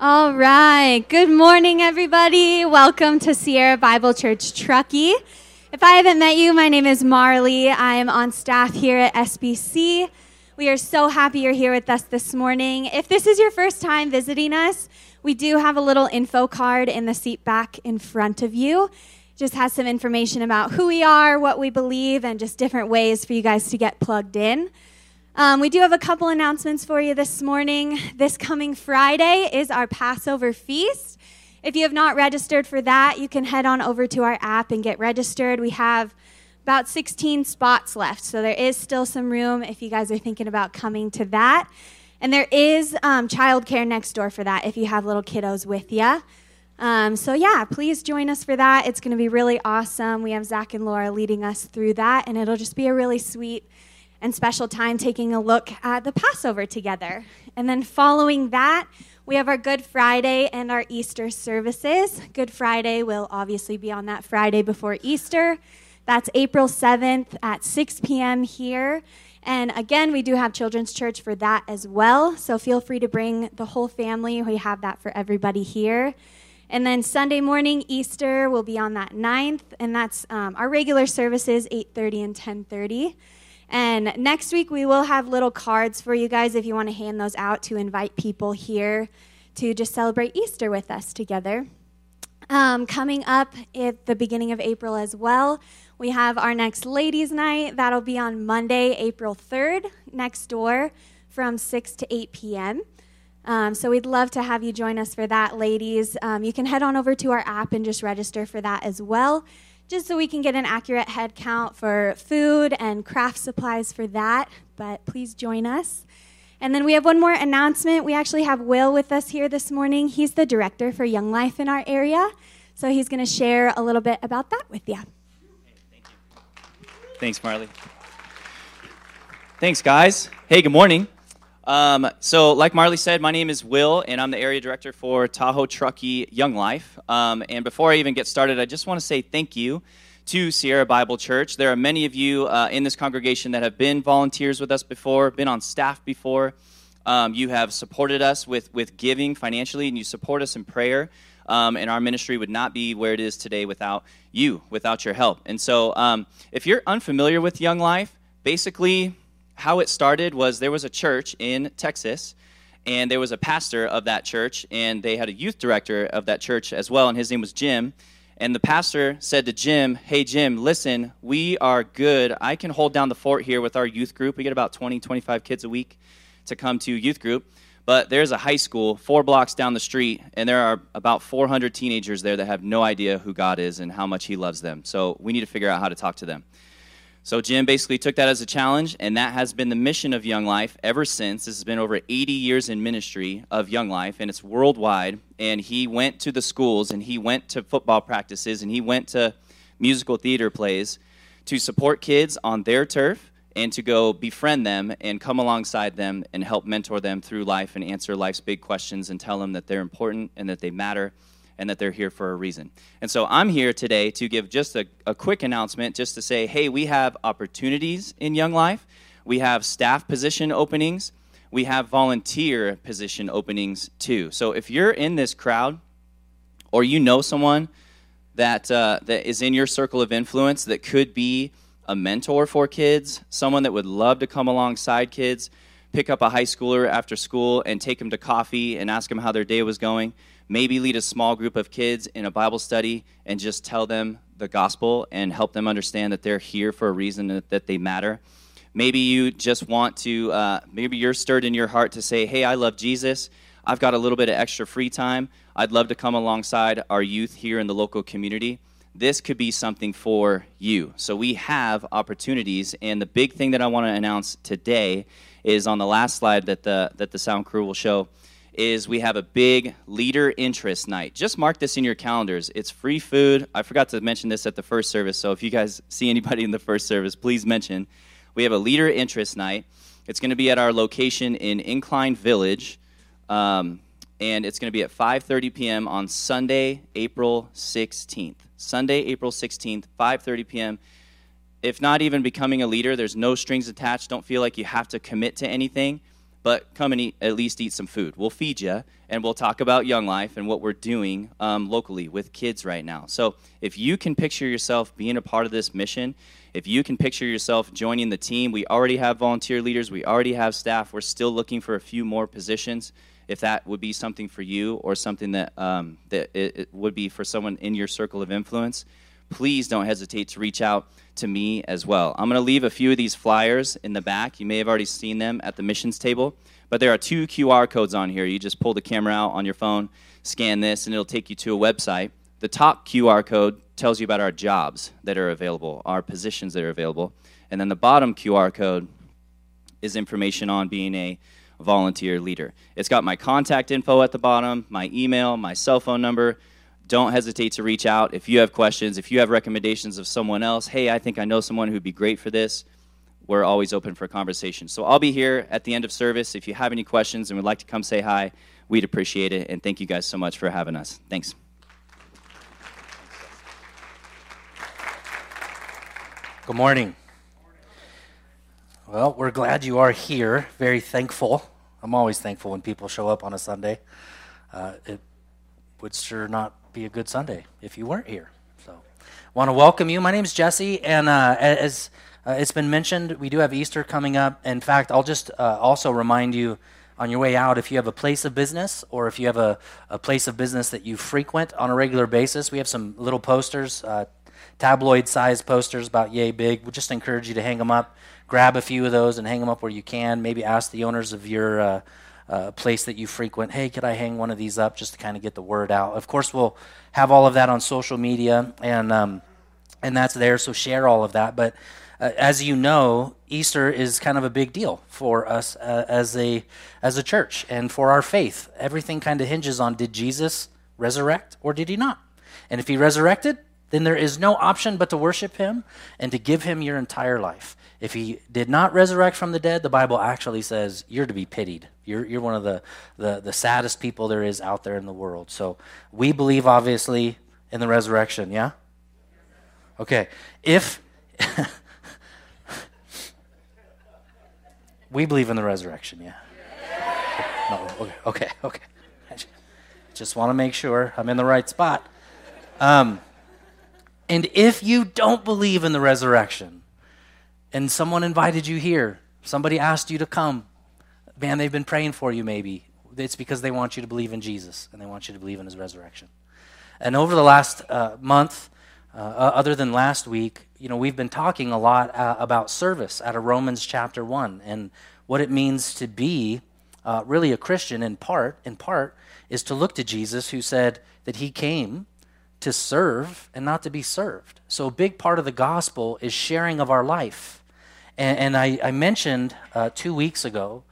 All right. Good morning, everybody. Welcome to Sierra Bible Church Truckee. If I haven't met you, my name is Marley. I am on staff here at SBC. We are so happy you're here with us this morning. If this is your first time visiting us, we do have a little info card in the seat back in front of you. Just has some information about who we are, what we believe, and just different ways for you guys to get plugged in. Um, we do have a couple announcements for you this morning. This coming Friday is our Passover feast. If you have not registered for that, you can head on over to our app and get registered. We have about 16 spots left, so there is still some room if you guys are thinking about coming to that. And there is um, childcare next door for that if you have little kiddos with you. Um, so, yeah, please join us for that. It's going to be really awesome. We have Zach and Laura leading us through that, and it'll just be a really sweet and special time taking a look at the Passover together. And then following that, we have our Good Friday and our Easter services. Good Friday will obviously be on that Friday before Easter. That's April 7th at 6 p.m. here. And again, we do have Children's Church for that as well. So feel free to bring the whole family. We have that for everybody here. And then Sunday morning, Easter will be on that 9th, and that's um, our regular services, 8:30 and 10:30. And next week, we will have little cards for you guys if you want to hand those out to invite people here to just celebrate Easter with us together. Um, coming up at the beginning of April as well, we have our next ladies' night. That'll be on Monday, April 3rd, next door from 6 to 8 p.m. Um, so we'd love to have you join us for that, ladies. Um, you can head on over to our app and just register for that as well just so we can get an accurate head count for food and craft supplies for that. But please join us. And then we have one more announcement. We actually have Will with us here this morning. He's the director for Young Life in our area. So he's going to share a little bit about that with you. Thank you. Thanks, Marley. Thanks, guys. Hey, good morning. Um, so, like Marley said, my name is Will, and I'm the area director for Tahoe Truckee Young Life. Um, and before I even get started, I just want to say thank you to Sierra Bible Church. There are many of you uh, in this congregation that have been volunteers with us before, been on staff before. Um, you have supported us with, with giving financially, and you support us in prayer. Um, and our ministry would not be where it is today without you, without your help. And so, um, if you're unfamiliar with Young Life, basically, how it started was there was a church in Texas, and there was a pastor of that church, and they had a youth director of that church as well, and his name was Jim. And the pastor said to Jim, Hey, Jim, listen, we are good. I can hold down the fort here with our youth group. We get about 20, 25 kids a week to come to youth group. But there's a high school four blocks down the street, and there are about 400 teenagers there that have no idea who God is and how much He loves them. So we need to figure out how to talk to them. So Jim basically took that as a challenge, and that has been the mission of Young Life ever since. This has been over 80 years in ministry of Young Life, and it's worldwide. And he went to the schools, and he went to football practices, and he went to musical theater plays to support kids on their turf and to go befriend them and come alongside them and help mentor them through life and answer life's big questions and tell them that they're important and that they matter and that they're here for a reason. And so I'm here today to give just a, a quick announcement just to say, hey, we have opportunities in Young Life, we have staff position openings, we have volunteer position openings too. So if you're in this crowd or you know someone that, uh, that is in your circle of influence that could be a mentor for kids, someone that would love to come alongside kids, pick up a high schooler after school and take them to coffee and ask them how their day was going maybe lead a small group of kids in a Bible study and just tell them the gospel and help them understand that they're here for a reason that they matter. Maybe you just want to, uh, maybe you're stirred in your heart to say, hey, I love Jesus. I've got a little bit of extra free time. I'd love to come alongside our youth here in the local community. This could be something for you. So we have opportunities, and the big thing that I want to announce today is on the last slide that the that the sound crew will show is we have a big leader interest night. Just mark this in your calendars. It's free food. I forgot to mention this at the first service, so if you guys see anybody in the first service, please mention. We have a leader interest night. It's going to be at our location in Incline Village, um, and it's going to be at 5:30 p.m. on Sunday, April 16th. Sunday, April 16th, 5:30 p.m. If not even becoming a leader, there's no strings attached. Don't feel like you have to commit to anything but come and eat, at least eat some food. We'll feed you, and we'll talk about Young Life and what we're doing um, locally with kids right now. So if you can picture yourself being a part of this mission, if you can picture yourself joining the team, we already have volunteer leaders, we already have staff. We're still looking for a few more positions. If that would be something for you or something that um, that it, it would be for someone in your circle of influence, please don't hesitate to reach out to me as well. I'm going to leave a few of these flyers in the back. You may have already seen them at the missions table, but there are two QR codes on here. You just pull the camera out on your phone, scan this, and it'll take you to a website. The top QR code tells you about our jobs that are available, our positions that are available. And then the bottom QR code is information on being a volunteer leader. It's got my contact info at the bottom, my email, my cell phone number don't hesitate to reach out. If you have questions if you have recommendations of someone else hey i think i know someone who'd be great for this we're always open for conversation. So i'll be here at the end of service. If you have any questions and would like to come say hi we'd appreciate it. And thank you guys so much for having us. Thanks. Good morning. Well we're glad you are here. Very thankful. I'm always thankful when people show up on a sunday. Uh, it would sure not be a good Sunday if you weren't here. So, want to welcome you. My name is Jesse, and uh, as uh, it's been mentioned, we do have Easter coming up. In fact, I'll just uh, also remind you on your way out if you have a place of business or if you have a, a place of business that you frequent on a regular basis, we have some little posters, uh, tabloid sized posters about yay big. We just encourage you to hang them up. Grab a few of those and hang them up where you can. Maybe ask the owners of your uh, place that you frequent, hey, could I hang one of these up just to kind of get the word out? Of course, we'll have all of that on social media, and um, and that's there. So share all of that. But uh, as you know, Easter is kind of a big deal for us uh, as a as a church and for our faith. Everything kind of hinges on did Jesus resurrect or did he not? And if he resurrected, then there is no option but to worship him and to give him your entire life. If he did not resurrect from the dead, the Bible actually says you're to be pitied. You're, you're one of the, the, the saddest people there is out there in the world. So we believe, obviously, in the resurrection, yeah? Okay. If we believe in the resurrection, yeah? No, okay, okay, okay. Just want to make sure I'm in the right spot. Um, and if you don't believe in the resurrection, and someone invited you here, somebody asked you to come, man, they've been praying for you maybe. It's because they want you to believe in Jesus and they want you to believe in his resurrection. And over the last uh, month, uh, other than last week, you know, we've been talking a lot uh, about service out of Romans chapter 1 and what it means to be uh, really a Christian in part, in part, is to look to Jesus who said that he came to serve and not to be served. So a big part of the gospel is sharing of our life. And, and I, I, mentioned uh, two weeks ago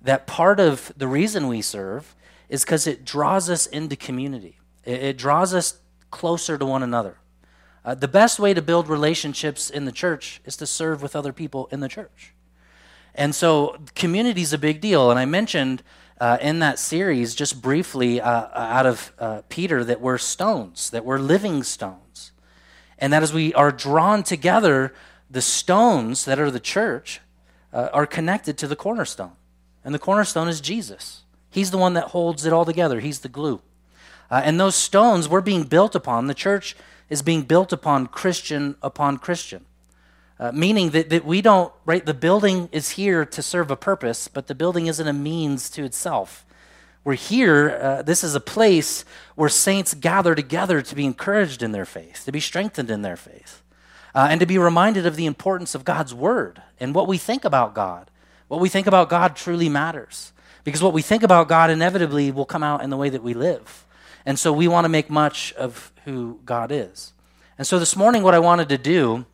that part of the reason we serve is because it draws us into community, it, it, draws us closer to one another. Uh, the best way to build relationships in the church is to serve with other people in the church. And so community is a big deal. And I mentioned uh, in that series, just briefly, uh, out of uh, Peter, that we're stones, that we're living stones. And that as we are drawn together, the stones that are the church uh, are connected to the cornerstone. And the cornerstone is Jesus. He's the one that holds it all together, He's the glue. Uh, and those stones we're being built upon, the church is being built upon Christian upon Christian. Uh, meaning that, that we don't, right? The building is here to serve a purpose, but the building isn't a means to itself. We're here, uh, this is a place where saints gather together to be encouraged in their faith, to be strengthened in their faith, uh, and to be reminded of the importance of God's word and what we think about God what we think about God truly matters because what we think about God inevitably will come out in the way that we live. And so we want to make much of who God is. And so this morning, what I wanted to do,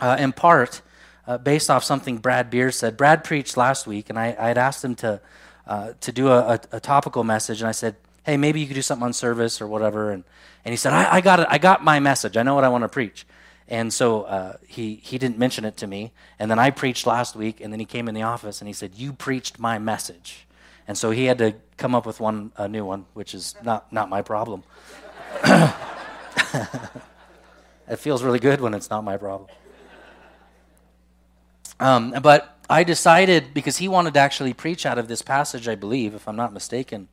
uh, in part, uh, based off something Brad Beers said, Brad preached last week, and I, I had asked him to, uh, to do a, a, a, topical message, and I said, hey, maybe you could do something on service or whatever. And, and he said, I, I got it. I got my message. I know what I want to preach. And so uh, he, he didn't mention it to me. And then I preached last week, and then he came in the office and he said, You preached my message. And so he had to come up with one, a new one, which is not, not my problem. it feels really good when it's not my problem. Um, but I decided, because he wanted to actually preach out of this passage, I believe, if I'm not mistaken.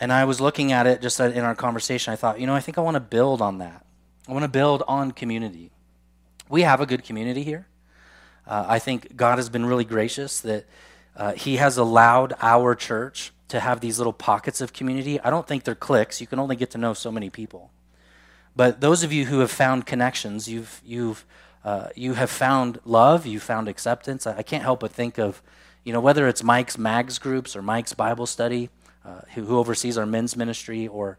And I was looking at it just in our conversation. I thought, you know, I think I want to build on that. I want to build on community. We have a good community here. Uh, I think God has been really gracious that uh, He has allowed our church to have these little pockets of community. I don't think they're cliques. You can only get to know so many people. But those of you who have found connections, you've, you've, uh, you have found love, you've found acceptance. I, I, can't help but think of, you know, whether it's Mike's MAGS groups or Mike's Bible study, uh, who, who, oversees our men's ministry, or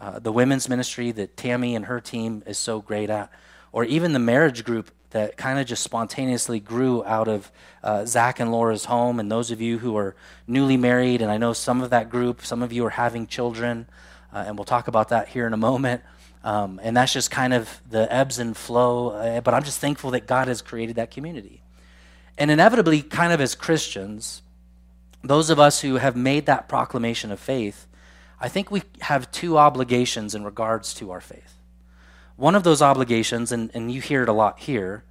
uh, the women's ministry that Tammy and her team is so great at, or even the marriage group that kind of just spontaneously grew out of uh, Zach and Laura's home. And those of you who are newly married, and I know some of that group, some of you are having children, uh, and we'll talk about that here in a moment. Um, and that's just kind of the ebbs and flow. Uh, but I'm just thankful that God has created that community. And inevitably, kind of as Christians, those of us who have made that proclamation of faith, I think we have two obligations in regards to our faith. One of those obligations, and, and you hear it a lot here,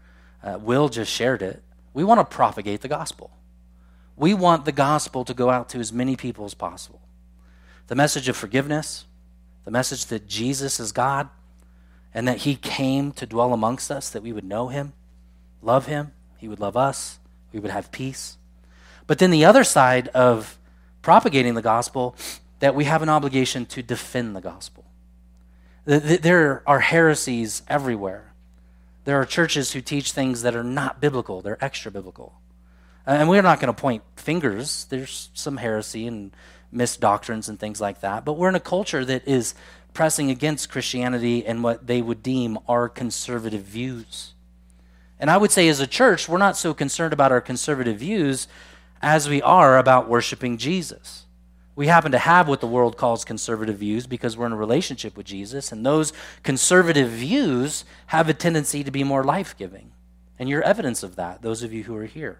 uh, Will just shared it, we want to propagate the gospel. We want the gospel to go out to as many people as possible. The message of forgiveness, the message that Jesus is God and that He came to dwell amongst us, that we would know Him, love Him, He would love us, we would have peace. But then the other side of propagating the gospel, that we have an obligation to defend the gospel. There are heresies everywhere. There are churches who teach things that are not biblical, they're extra biblical. And we're not going to point fingers. There's some heresy and misdoctrines and things like that. But we're in a culture that is pressing against Christianity and what they would deem our conservative views. And I would say, as a church, we're not so concerned about our conservative views as we are about worshiping Jesus. We happen to have what the world calls conservative views because we're in a relationship with Jesus, and those conservative views have a tendency to be more life giving. And you're evidence of that, those of you who are here.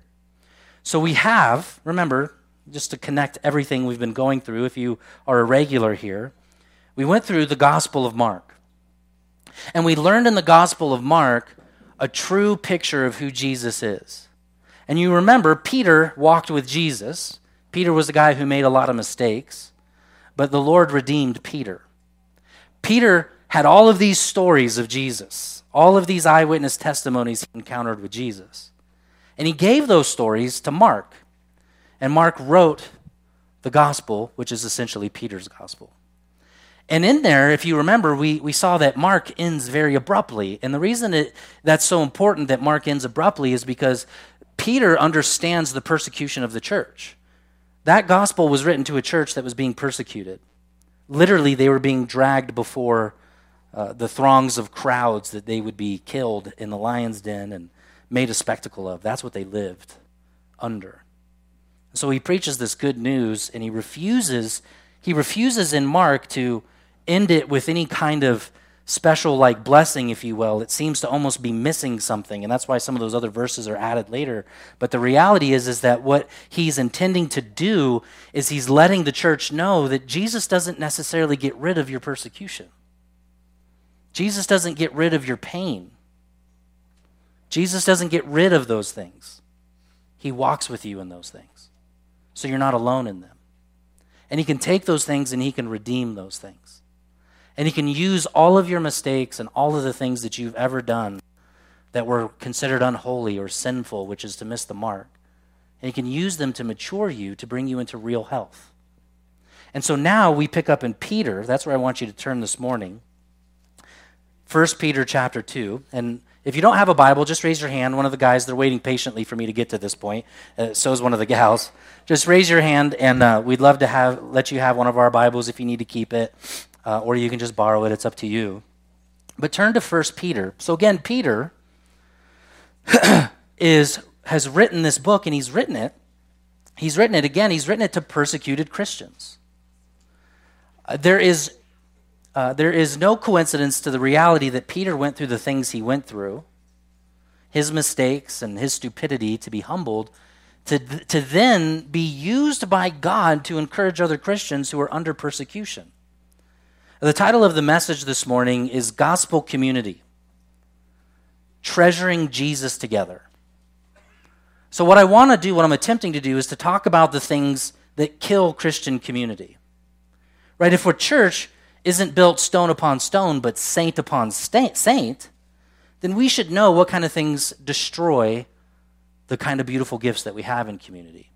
So we have, remember, just to connect everything we've been going through, if you are a regular here, we went through the Gospel of Mark. And we learned in the Gospel of Mark a true picture of who Jesus is. And you remember, Peter walked with Jesus. Peter was a guy who made a lot of mistakes, but the Lord redeemed Peter. Peter had all of these stories of Jesus, all of these eyewitness testimonies he encountered with Jesus. And he gave those stories to Mark. And Mark wrote the gospel, which is essentially Peter's gospel. And in there, if you remember, we, we saw that Mark ends very abruptly. And the reason it, that's so important that Mark ends abruptly is because Peter understands the persecution of the church. That gospel was written to a church that was being persecuted. Literally, they were being dragged before uh, the throngs of crowds that they would be killed in the lion's den and made a spectacle of. That's what they lived under. So he preaches this good news and he refuses he refuses in Mark to end it with any kind of special like blessing if you will. It seems to almost be missing something and that's why some of those other verses are added later. But the reality is is that what he's intending to do is he's letting the church know that Jesus doesn't necessarily get rid of your persecution. Jesus doesn't get rid of your pain. Jesus doesn't get rid of those things. He walks with you in those things so you're not alone in them. And He can take those things and He can redeem those things. And He can use all of your mistakes and all of the things that you've ever done that were considered unholy or sinful, which is to miss the mark. And He can use them to mature you, to bring you into real health. And so now we pick up in Peter. That's where I want you to turn this morning. 1 Peter chapter 2. And if you don't have a Bible, just raise your hand. One of the guys, they're waiting patiently for me to get to this point. Uh, so is one of the gals. Just raise your hand, and uh, we'd love to have let you have one of our Bibles if you need to keep it, uh, or you can just borrow it. It's up to you. But turn to 1 Peter. So again, Peter is has written this book, and he's written it. He's written it again. He's written it to persecuted Christians. Uh, there is uh, there is no coincidence to the reality that Peter went through the things he went through, his mistakes and his stupidity to be humbled, to, to then be used by God to encourage other Christians who are under persecution. The title of the message this morning is Gospel Community Treasuring Jesus Together. So, what I want to do, what I'm attempting to do, is to talk about the things that kill Christian community. Right? If we're church isn't built stone upon stone, but saint upon saint, then we should know what kind of things destroy the kind of beautiful gifts that we have in community.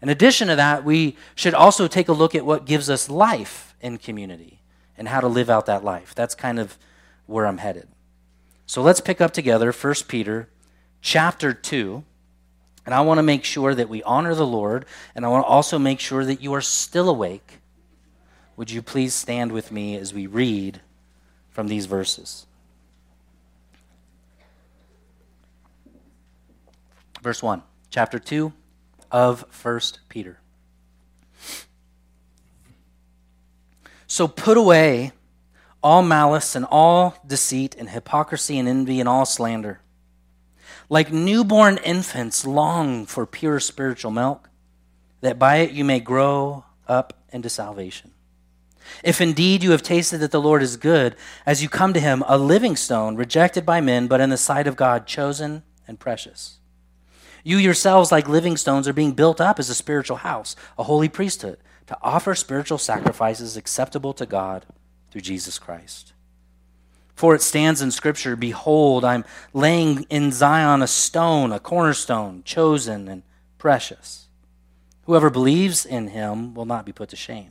In addition to that, we should also take a look at what gives us life in community and how to live out that life. That's kind of where I'm headed. So let's pick up together 1 Peter chapter 2. And I want to make sure that we honor the Lord, and I want to also make sure that you are still awake. Would you please stand with me as we read from these verses? Verse 1, chapter 2 of 1 Peter. So put away all malice and all deceit and hypocrisy and envy and all slander. Like newborn infants, long for pure spiritual milk, that by it you may grow up into salvation. If indeed you have tasted that the Lord is good, as you come to him, a living stone, rejected by men, but in the sight of God, chosen and precious. You yourselves, like living stones, are being built up as a spiritual house, a holy priesthood, to offer spiritual sacrifices acceptable to God through Jesus Christ. For it stands in Scripture Behold, I'm laying in Zion a stone, a cornerstone, chosen and precious. Whoever believes in him will not be put to shame.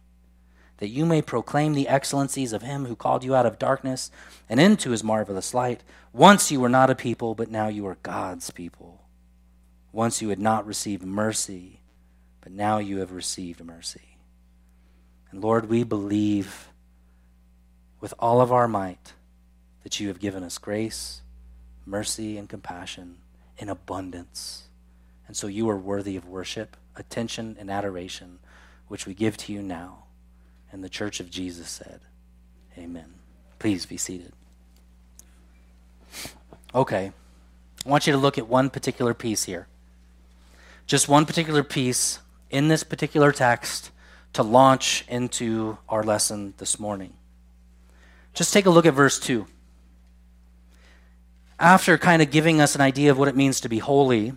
that you may proclaim the excellencies of him who called you out of darkness and into his marvelous light. Once you were not a people, but now you are God's people. Once you had not received mercy but now you have received mercy. And Lord, we believe with all of our might that you have given us grace, mercy, and compassion in abundance. And so you are worthy of worship, attention, and adoration, which we give to you now. And the church of Jesus said, Amen. Please be seated. Okay. I want you to look at one particular piece here. Just one particular piece in this particular text to launch into our lesson this morning. Just take a look at verse 2. After kind of giving us an idea of what it means to be holy,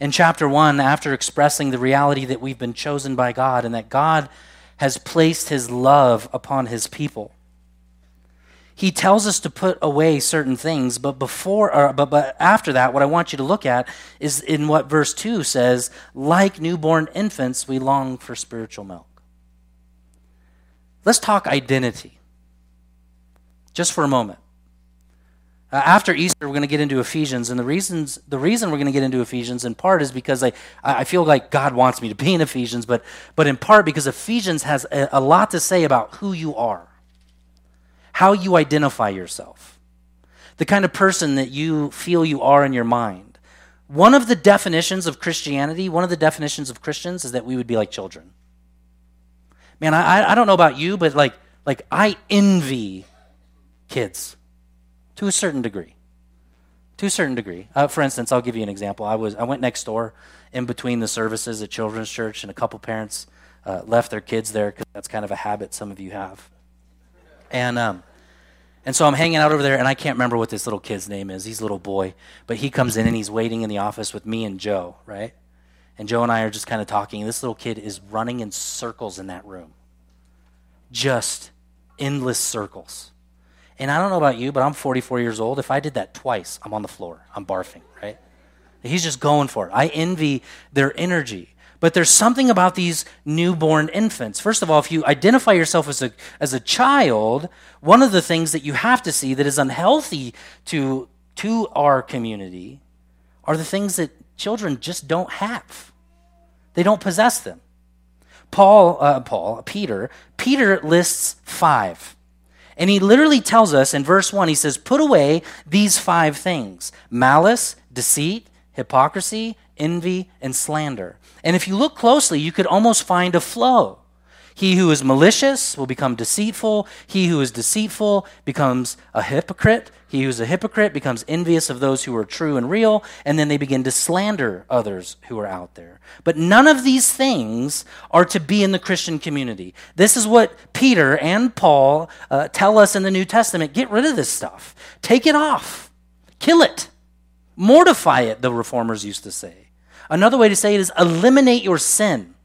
in chapter 1, after expressing the reality that we've been chosen by God and that God has placed his love upon his people, he tells us to put away certain things, but before or, but but after that, what I want you to look at is in what verse 2 says, like newborn infants, we long for spiritual milk. Let's talk identity. Just for a moment. Uh, after Easter, we're going to get into Ephesians, and the reasons the reason we're going to get into Ephesians in part is because I, I feel like God wants me to be in Ephesians, but but in part because Ephesians has a, a lot to say about who you are how you identify yourself, the kind of person that you feel you are in your mind. One of the definitions of Christianity, one of the definitions of Christians is that we would be like children. Man, I, I don't know about you, but like, like I envy kids to a certain degree. To a certain degree. Uh, for instance, I'll give you an example. I was I went next door in between the services at Children's Church, and a couple parents uh, left their kids there because that's kind of a habit some of you have. And um, and so I'm hanging out over there, and I can't remember what this little kid's name is. He's a little boy, but he comes in and he's waiting in the office with me and Joe, right? And Joe and I are just kind of talking. This little kid is running in circles in that room, just endless circles. And I don't know about you, but I'm 44 years old. If I did that twice, I'm on the floor. I'm barfing, right? He's just going for it. I envy their energy. But there's something about these newborn infants. First of all, if you identify yourself as a, as a child, one of the things that you have to see that is unhealthy to, to our community are the things that children just don't have. They don't possess them. Paul, uh, Paul, Peter, Peter lists five. And he literally tells us in verse 1, he says, Put away these five things malice, deceit, hypocrisy, envy, and slander. And if you look closely, you could almost find a flow. He who is malicious will become deceitful. He who is deceitful becomes a hypocrite. He who is a hypocrite becomes envious of those who are true and real, and then they begin to slander others who are out there. But none of these things are to be in the Christian community. This is what Peter and Paul uh, tell us in the New Testament. Get rid of this stuff, take it off, kill it, mortify it, the reformers used to say. Another way to say it is eliminate your sin.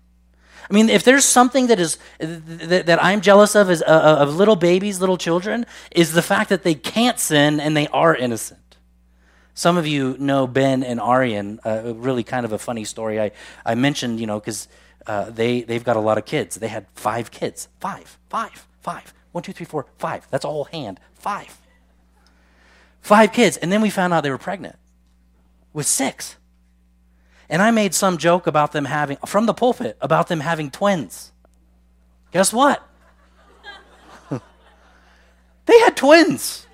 I mean, if there's something that is that, that I'm jealous of is uh, uh, of little babies, little children, is the fact that they can't sin and they are innocent. Some of you know Ben and Arian. Uh, really, kind of a funny story. I I mentioned, you know, because uh, they they've got a lot of kids. They had five kids. Five, five, five. One, two, three, four, five. That's a whole hand. Five. Five kids, and then we found out they were pregnant with six. And I made some joke about them having, from the pulpit, about them having twins. Guess what? they had twins.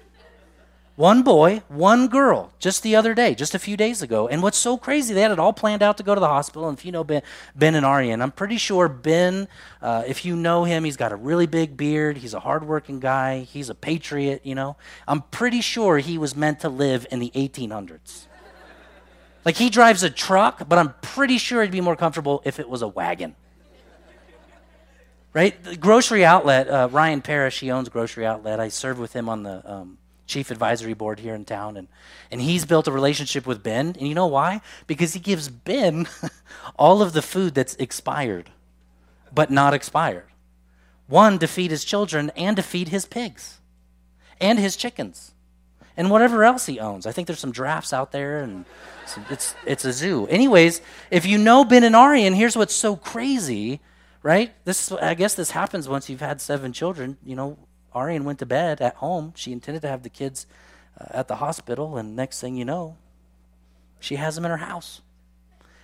One boy, one girl, just the other day, just a few days ago. And what's so crazy, they had it all planned out to go to the hospital. And if you know Ben, ben and Arian, I'm pretty sure Ben, uh, if you know him, he's got a really big beard. He's a hardworking guy. He's a patriot, you know. I'm pretty sure he was meant to live in the 1800s. Like he drives a truck, but I'm pretty sure he'd be more comfortable if it was a wagon. Right? The grocery outlet, uh, Ryan Parrish, he owns Grocery Outlet. I served with him on the um, chief advisory board here in town. And, and he's built a relationship with Ben. And you know why? Because he gives Ben all of the food that's expired, but not expired. One, to feed his children and to feed his pigs and his chickens and whatever else he owns. I think there's some giraffes out there and it's, it's a zoo. Anyways, if you know Ben and Arian, here's what's so crazy, right? This I guess this happens once you've had seven children. You know, Arian went to bed at home. She intended to have the kids uh, at the hospital, and next thing you know, she has them in her house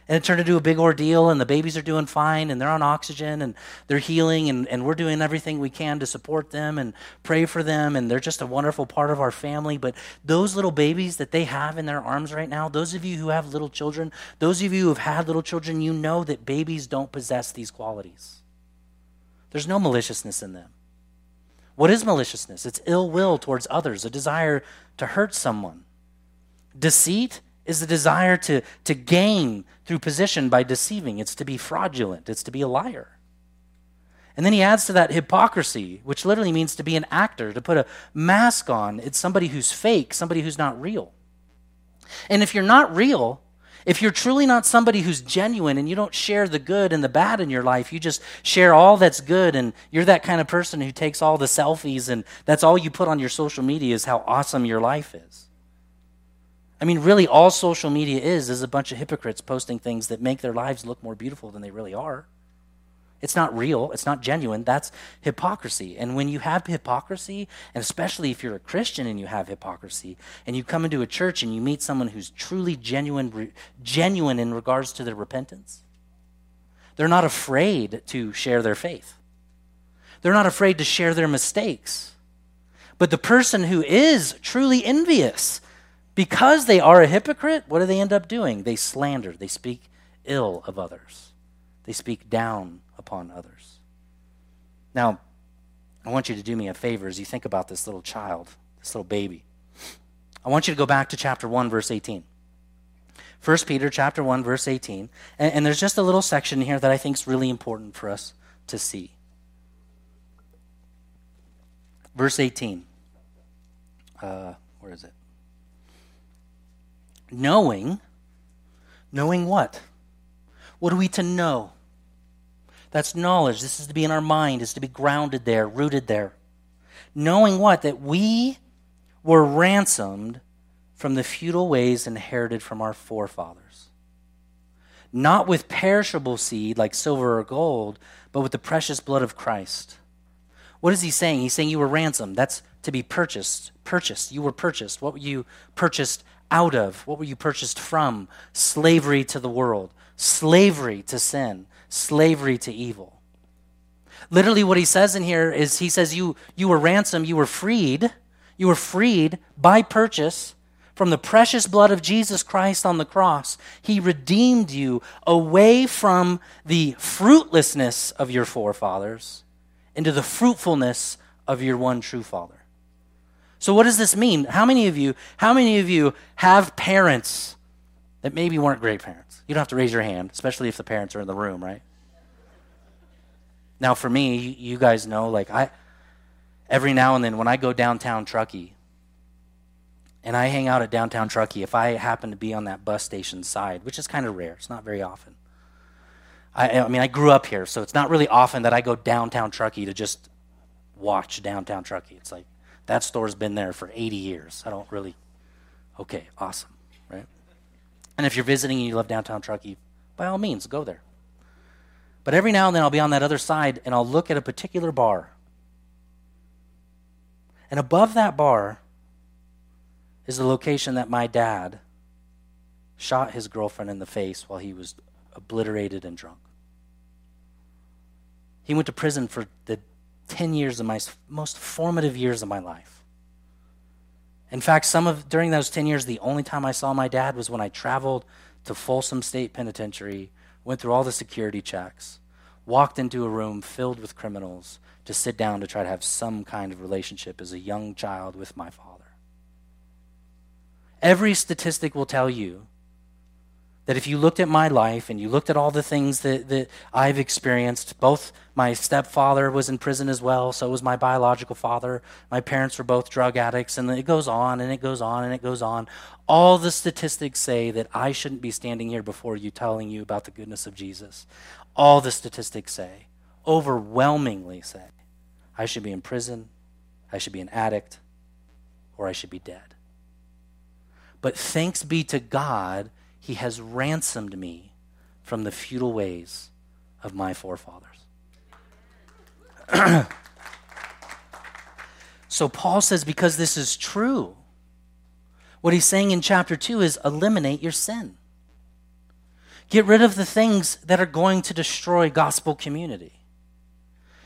and it turned into a big ordeal and the babies are doing fine and they're on oxygen and they're healing and, and we're doing everything we can to support them and pray for them and they're just a wonderful part of our family. But those little babies that they have in their arms right now those of you who have little children those of you who have had little children you know that babies don't possess these qualities. There's no maliciousness in them. What is maliciousness? It's ill will towards others a desire to hurt someone. Deceit is the desire to, to gain through position by deceiving. It's to be fraudulent, it's to be a liar. And then he adds to that hypocrisy, which literally means to be an actor, to put a mask on. It's somebody who's fake, somebody who's not real. And if you're not real, if you're truly not somebody who's genuine and you don't share the good and the bad in your life, you just share all that's good and you're that kind of person who takes all the selfies and that's all you put on your social media is how awesome your life is. I mean, really, all social media is is a bunch of hypocrites posting things that make their lives look more beautiful than they really are. It's not real, it's not genuine. That's hypocrisy. And when you have hypocrisy, and especially if you're a Christian and you have hypocrisy, and you come into a church and you meet someone who's truly genuine, genuine in regards to their repentance, they're not afraid to share their faith. They're not afraid to share their mistakes. But the person who is truly envious because they are a hypocrite, what do they end up doing? They slander, they speak ill of others, they speak down upon others. Now, I want you to do me a favor as you think about this little child, this little baby. I want you to go back to chapter 1, verse 18. 1 Peter chapter 1, verse 18. And, and there's just a little section here that I think is really important for us to see. Verse 18. Uh, where is it? Knowing, knowing what? What are we to know? That's knowledge. This is to be in our mind, is to be grounded there, rooted there. Knowing what? That we were ransomed from the futile ways inherited from our forefathers. Not with perishable seed like silver or gold, but with the precious blood of Christ. What is he saying? He's saying you were ransomed. That's to be purchased. Purchased. You were purchased. What were you purchased out of? What were you purchased from? Slavery to the world, slavery to sin, slavery to evil. Literally, what he says in here is he says, You, you were ransomed, you were freed, you were freed by purchase from the precious blood of Jesus Christ on the cross. He redeemed you away from the fruitlessness of your forefathers into the fruitfulness of your one true Father. So what does this mean? How many of you, how many of you have parents that maybe weren't great parents? You don't have to raise your hand, especially if the parents are in the room, right? Now for me, you guys know like I every now and then when I go downtown Truckee, and I hang out at downtown Truckee, if I happen to be on that bus station side, which is kind of rare, it's not very often. I, I mean, I grew up here, so it's not really often that I go downtown Truckee to just watch downtown Truckee. It's like that store's been there for 80 years. I don't really. Okay, awesome, right? And if you're visiting and you love downtown Truckee, by all means, go there. But every now and then I'll be on that other side and I'll look at a particular bar. And above that bar is the location that my dad shot his girlfriend in the face while he was obliterated and drunk. He went to prison for the 10 years of my most formative years of my life. In fact, some of during those 10 years the only time I saw my dad was when I traveled to Folsom State Penitentiary, went through all the security checks, walked into a room filled with criminals to sit down to try to have some kind of relationship as a young child with my father. Every statistic will tell you that if you looked at my life and you looked at all the things that, that I've experienced, both my stepfather was in prison as well, so was my biological father. My parents were both drug addicts, and it goes on and it goes on and it goes on. All the statistics say that I shouldn't be standing here before you telling you about the goodness of Jesus. All the statistics say, overwhelmingly say, I should be in prison, I should be an addict, or I should be dead. But thanks be to God, He has ransomed me from the futile ways of my forefathers. so Paul says, because this is true, what he's saying in chapter 2 is eliminate your sin. Get rid of the things that are going to destroy gospel community.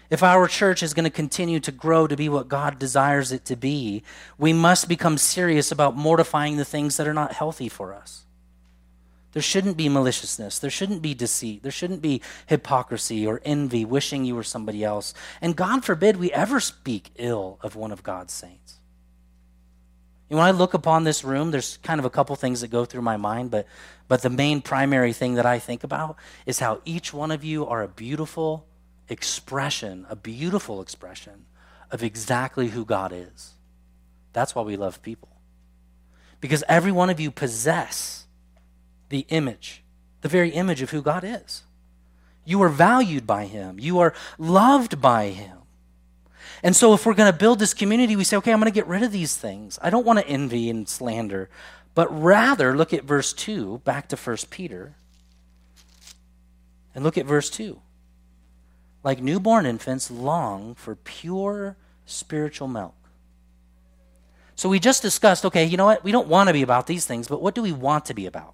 If our church is going to continue to grow to be what God desires it to be, we must become serious about mortifying the things that are not healthy for us. There shouldn't be maliciousness. There shouldn't be deceit. There shouldn't be hypocrisy or envy, wishing you were somebody else. And God forbid we ever speak ill of one of God's saints. And when I look upon this room, there's kind of a couple things that go through my mind, but, but the main primary thing that I think about is how each one of you are a beautiful, expression, a beautiful expression of exactly who God is. That's why we love people. Because every one of you possess the image, the very image of who God is. You are valued by Him, you are loved by Him. And so, if we're going to build this community, we say, okay, I'm going to get rid of these things. I don't want to envy and slander, but rather look at verse 2, back to 1 Peter, and look at verse 2 like newborn infants, long for pure spiritual milk. So we just discussed okay, you know what? We don't want to be about these things, but what do we want to be about?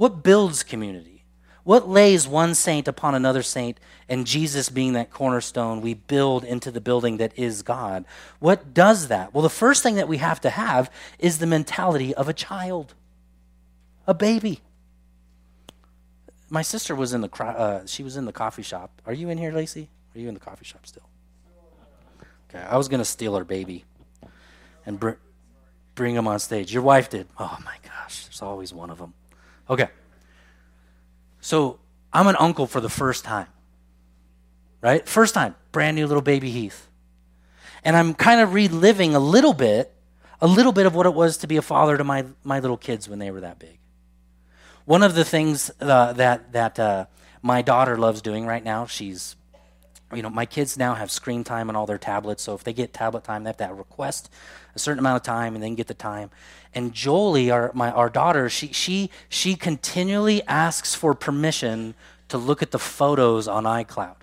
What builds community? What lays one saint upon another saint, and Jesus being that cornerstone, we build into the building that is God? What does that? Well, the first thing that we have to have is the mentality of a child, a baby my sister was in the uh, she was in the coffee shop. Are you in here, Lacey? Are you in the coffee shop still? Okay, I was gonna steal her baby and br- bring him on stage. Your wife did. Oh my gosh, there's always one of them. Okay, so I'm an uncle for the first time. Right, first time, brand new little baby Heath, and I'm kind of reliving a little bit, a little bit of what it was to be a father to my my little kids when they were that big. One of the things uh, that that uh, my daughter loves doing right now, she's you know, my kids now have screen time on all their tablets. So if they get tablet time, they have to request a certain amount of time and then get the time. And Jolie, our my our daughter, she she she continually asks for permission to look at the photos on iCloud.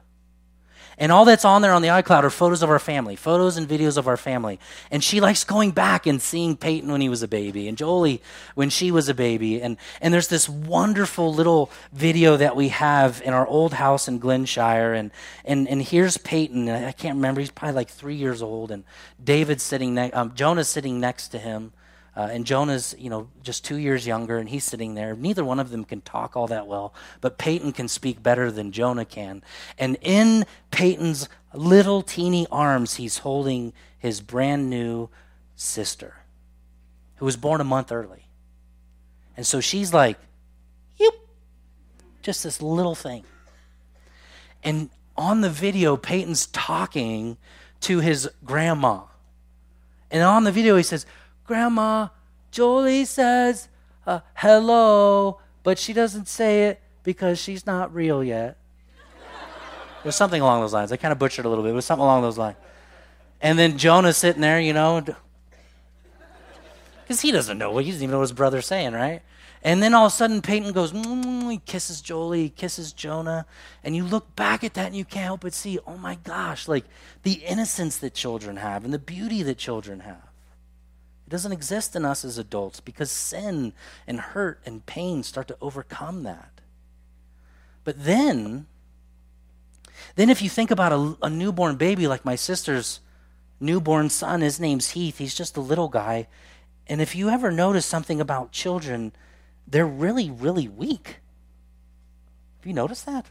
And all that's on there on the iCloud are photos of our family, photos and videos of our family. And she likes going back and seeing Peyton when he was a baby and Jolie when she was a baby. And, and there's this wonderful little video that we have in our old house in Glenshire. And, and, and here's Peyton. I can't remember. He's probably like three years old. And David's sitting next, um, Jonah's sitting next to him. Uh, and Jonah's, you know, just two years younger, and he's sitting there. Neither one of them can talk all that well, but Peyton can speak better than Jonah can. And in Peyton's little teeny arms, he's holding his brand new sister, who was born a month early. And so she's like, "Yep," just this little thing. And on the video, Peyton's talking to his grandma. And on the video, he says, Grandma, Jolie says uh, hello, but she doesn't say it because she's not real yet. it was something along those lines. I kind of butchered a little bit. It was something along those lines. And then Jonah's sitting there, you know, because he doesn't know. What he doesn't even know what his brother's saying, right? And then all of a sudden, Peyton goes, he kisses Jolie, he kisses Jonah. And you look back at that and you can't help but see, oh my gosh, like the innocence that children have and the beauty that children have. It doesn't exist in us as adults because sin and hurt and pain start to overcome that. But then, then if you think about a, a newborn baby like my sister's newborn son, his name's Heath, he's just a little guy. And if you ever notice something about children, they're really, really weak. Have you noticed that?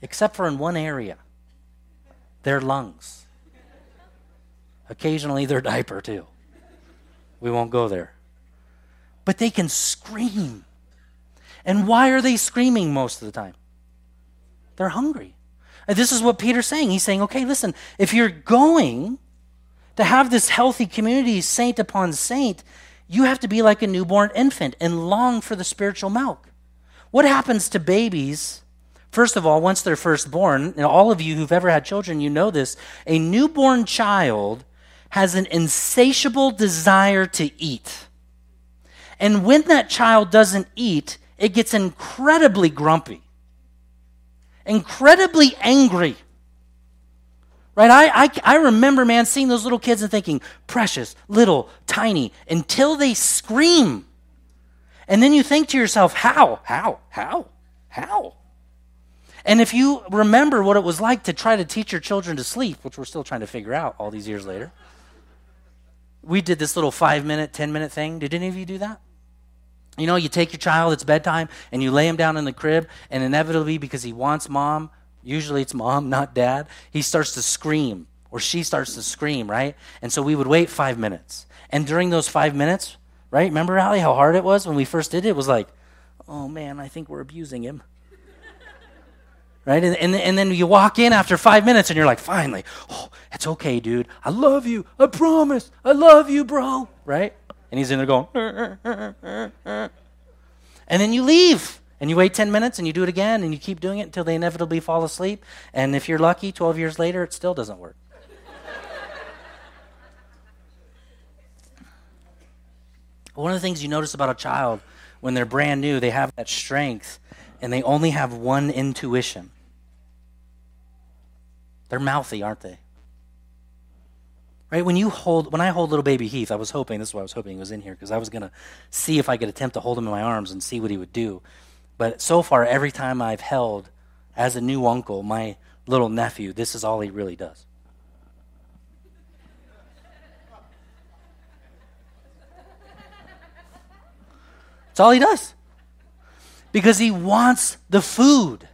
Except for in one area their lungs. Occasionally, their diaper, too. We won't go there. But they can scream. And why are they screaming most of the time? They're hungry. And this is what Peter's saying. He's saying, okay, listen, if you're going to have this healthy community, saint upon saint, you have to be like a newborn infant and long for the spiritual milk. What happens to babies? First of all, once they're first born, and all of you who've ever had children, you know this, a newborn child has an insatiable desire to eat. And when that child doesn't eat, it gets incredibly grumpy, incredibly angry. Right? I, I, I remember, man, seeing those little kids and thinking, precious, little, tiny, until they scream. And then you think to yourself, how? How? How? How? And if you remember what it was like to try to teach your children to sleep, which we're still trying to figure out all these years later, we did this little five minute, 10 minute thing. Did any of you do that? You know, you take your child, it's bedtime, and you lay him down in the crib, and inevitably, because he wants mom Usually it's mom, not dad. He starts to scream, or she starts to scream, right? And so we would wait five minutes. And during those five minutes, right? Remember, Ali, how hard it was when we first did it? It was like, oh man, I think we're abusing him. Right? And, and, and then you walk in after five minutes and you're like, finally, oh, it's okay, dude. I love you. I promise. I love you, bro. Right? And he's in there going, uh, uh, uh, and then you leave. And you wait 10 minutes and you do it again and you keep doing it until they inevitably fall asleep. And if you're lucky, 12 years later, it still doesn't work. One of the things you notice about a child when they're brand new, they have that strength and they only have one intuition. They're mouthy, aren't they? Right? When you hold when I hold little baby Heath, I was hoping this is why I was hoping he was in here because I was going to see if I could attempt to hold him in my arms and see what he would do. But so far, every time I've held as a new uncle my little nephew, this is all he really does. That's all he does. Because he wants the food.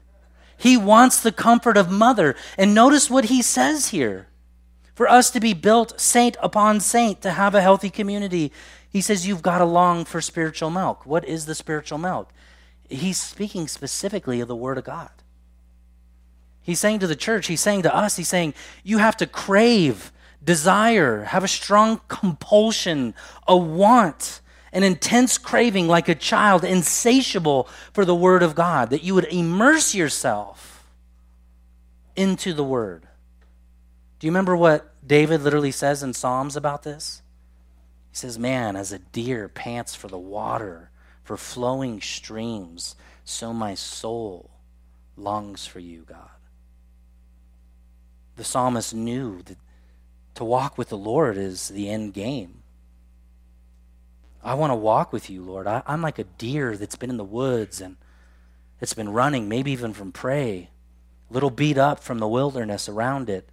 He wants the comfort of mother. And notice what he says here. For us to be built saint upon saint, to have a healthy community, he says you've got to long for spiritual milk. What is the spiritual milk? he's speaking specifically of the Word of God. He's saying to the church, he's saying to us, he's saying, you have to crave, desire, have a strong compulsion, a want, an intense craving like a child, insatiable for the Word of God, that you would immerse yourself into the Word. Do you remember what David literally says in Psalms about this? He says, Man, as a deer pants for the water, for flowing streams, so my soul longs for you, God. The psalmist knew that to walk with the Lord is the end game. I want to walk with you, Lord. I, am like a deer that's been in the woods and it's been running, maybe even from prey, a little beat up from the wilderness around it.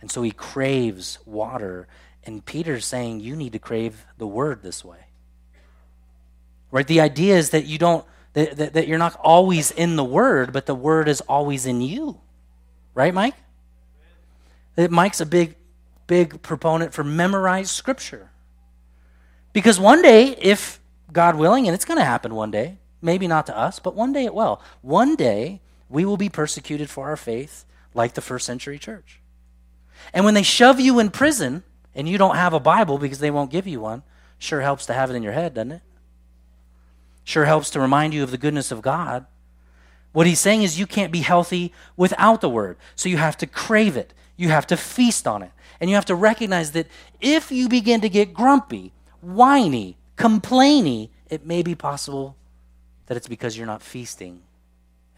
And so he craves water And Peter's saying you need to crave the word this way. Right? The idea is that you don't that, that, that, you're not always in the word, but the word is always in you. Right, Mike? That Mike's a big, big proponent for memorized scripture. Because one day, if God willing, and it's going to happen one day, maybe not to us, but one day it will. One day we will be persecuted for our faith like the first century church. And when they shove you in prison and you don't have a Bible because they won't give you one, sure helps to have it in your head, doesn't it? Sure helps to remind you of the goodness of God. What he's saying is you can't be healthy without the word. So you have to crave it. You have to feast on it. And you have to recognize that if you begin to get grumpy, whiny, complainy, it may be possible that it's because you're not feasting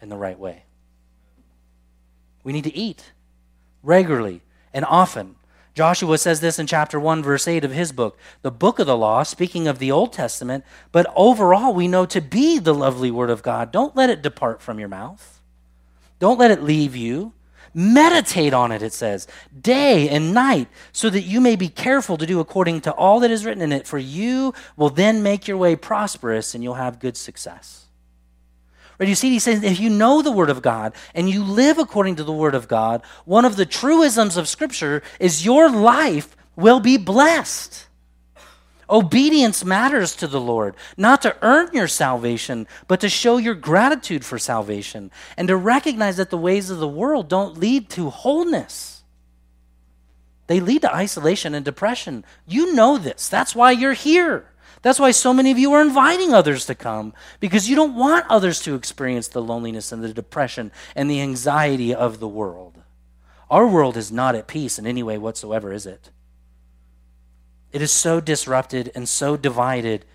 in the right way. We need to eat regularly and often Joshua says this in chapter 1, verse 8 of his book, the book of the law, speaking of the Old Testament, but overall we know to be the lovely word of God. Don't let it depart from your mouth, don't let it leave you. Meditate on it, it says, day and night, so that you may be careful to do according to all that is written in it, for you will then make your way prosperous and you'll have good success. Right? You see, he says, if you know the Word of God and you live according to the Word of God, one of the truisms of Scripture is your life will be blessed. Obedience matters to the Lord, not to earn your salvation, but to show your gratitude for salvation and to recognize that the ways of the world don't lead to wholeness. They lead to isolation and depression. You know this. That's why you're here. That's why so many of you are inviting others to come, because you don't want others to experience the loneliness and the depression and the anxiety of the world. Our world is not at peace in any way whatsoever, is it? It is so disrupted and so divided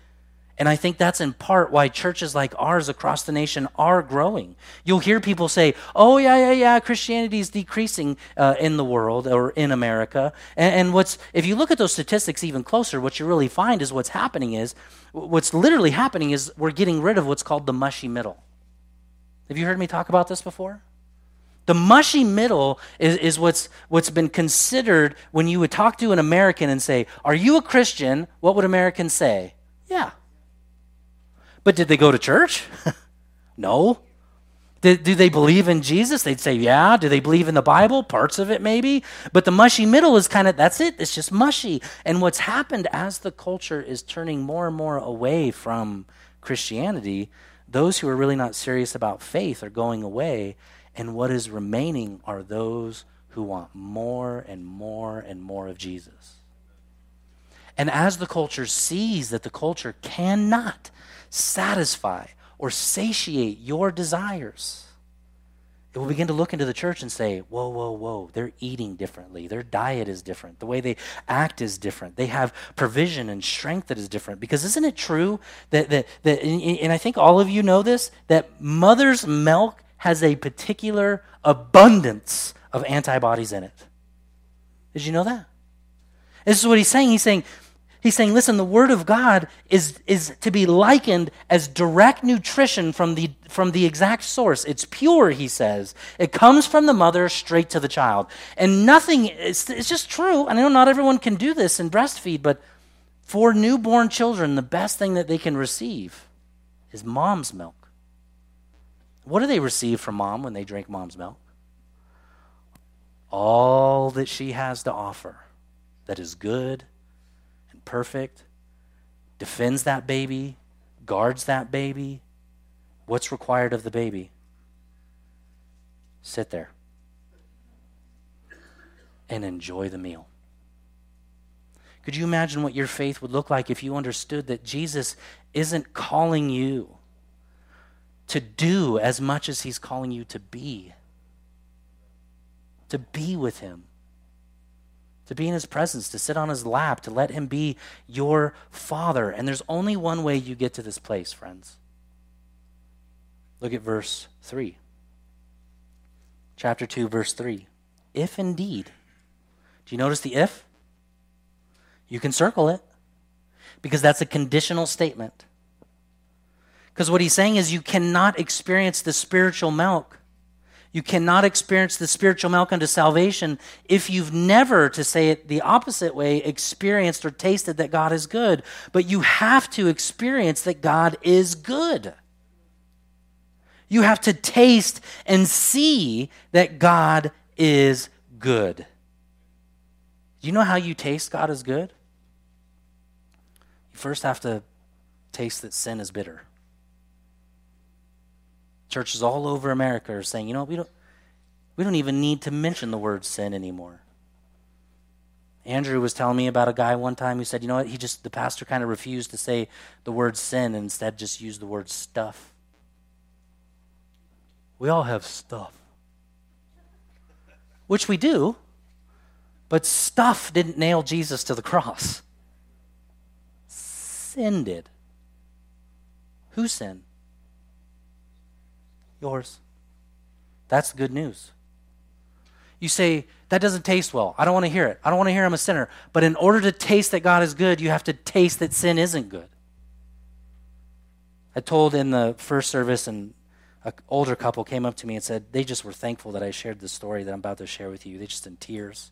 and I think that's in part why churches like ours across the nation are growing. You'll hear people say, oh, yeah, yeah, yeah, Christianity is decreasing uh, in the world or in America. And, and, what's, if you look at those statistics even closer, what you really find is what's happening is, what's literally happening is we're getting rid of what's called the mushy middle. Have you heard me talk about this before? The mushy middle is, is what's, what's been considered when you would talk to an American and say, Are you a Christian? What would Americans say? Yeah. But did they go to church? no. Did, do they believe in Jesus? They'd say, yeah. Do they believe in the Bible? Parts of it, maybe. But the mushy middle is kind of, that's it. It's just mushy. And what's happened as the culture is turning more and more away from Christianity, those who are really not serious about faith are going away. And what is remaining are those who want more and more and more of Jesus. And as the culture sees that the culture cannot satisfy or satiate your desires. It will begin to look into the church and say, whoa, whoa, whoa, they're eating differently. Their diet is different. The way they act is different. They have provision and strength that is different. Because isn't it true that, that, that and I think all of you know this, that mother's milk has a particular abundance of antibodies in it? Did you know that? This is what he's saying. He's saying, He's saying, listen, the Word of God is, is to be likened as direct nutrition from the, from the exact source. It's pure, he says. It comes from the mother straight to the child. And nothing, it's, it's just true. And I know not everyone can do this and breastfeed, but for newborn children, the best thing that they can receive is mom's milk. What do they receive from mom when they drink mom's milk? All that she has to offer that is good and perfect, defends that baby, guards that baby. What's required of the baby? Sit there and enjoy the meal. Could you imagine what your faith would look like if you understood that Jesus isn't calling you to do as much as he's calling you to be? To be with him to be in his presence, to sit on his lap, to let him be your father. And there's only one way you get to this place, friends. Look at verse 3. Chapter 2, verse 3. If indeed, do you notice the if? You can circle it because that's a conditional statement. Because what he's saying is you cannot experience the spiritual milk You cannot experience the spiritual milk unto salvation if you've never, to say it the opposite way, experienced or tasted that God is good. But you have to experience that God is good. You have to taste and see that God is good. Do you know how you taste God is good? You first have to taste that sin is bitter. Churches all over America are saying, you know, we don't, we don't even need to mention the word sin anymore. Andrew was telling me about a guy one time who said, you know what, he just, the pastor kind of refused to say the word sin and instead just used the word stuff. We all have stuff. Which we do, but stuff didn't nail Jesus to the cross. Sin did. Who sinned? Yours. That's good news. You say, that doesn't taste well. I don't want to hear it. I don't want to hear I'm a sinner. But in order to taste that God is good, you have to taste that sin isn't good. I told in the first service, and an older couple came up to me and said they just were thankful that I shared the story that I'm about to share with you. They're just in tears.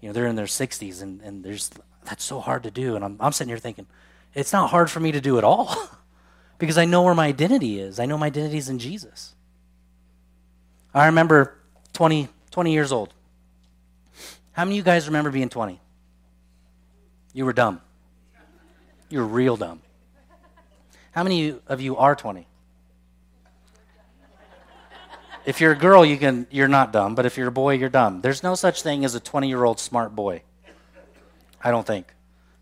You know, they're in their 60s, and, and there's that's so hard to do. And I'm, I'm sitting here thinking, it's not hard for me to do at all. because I know where my identity is. I know my identity is in Jesus. I remember 20, 20 years old. How many of you guys remember being 20? You were dumb. You were real dumb. How many of you are 20? If you're a girl, you can you're not dumb, but if you're a boy, you're dumb. There's no such thing as a 20-year-old smart boy. I don't think.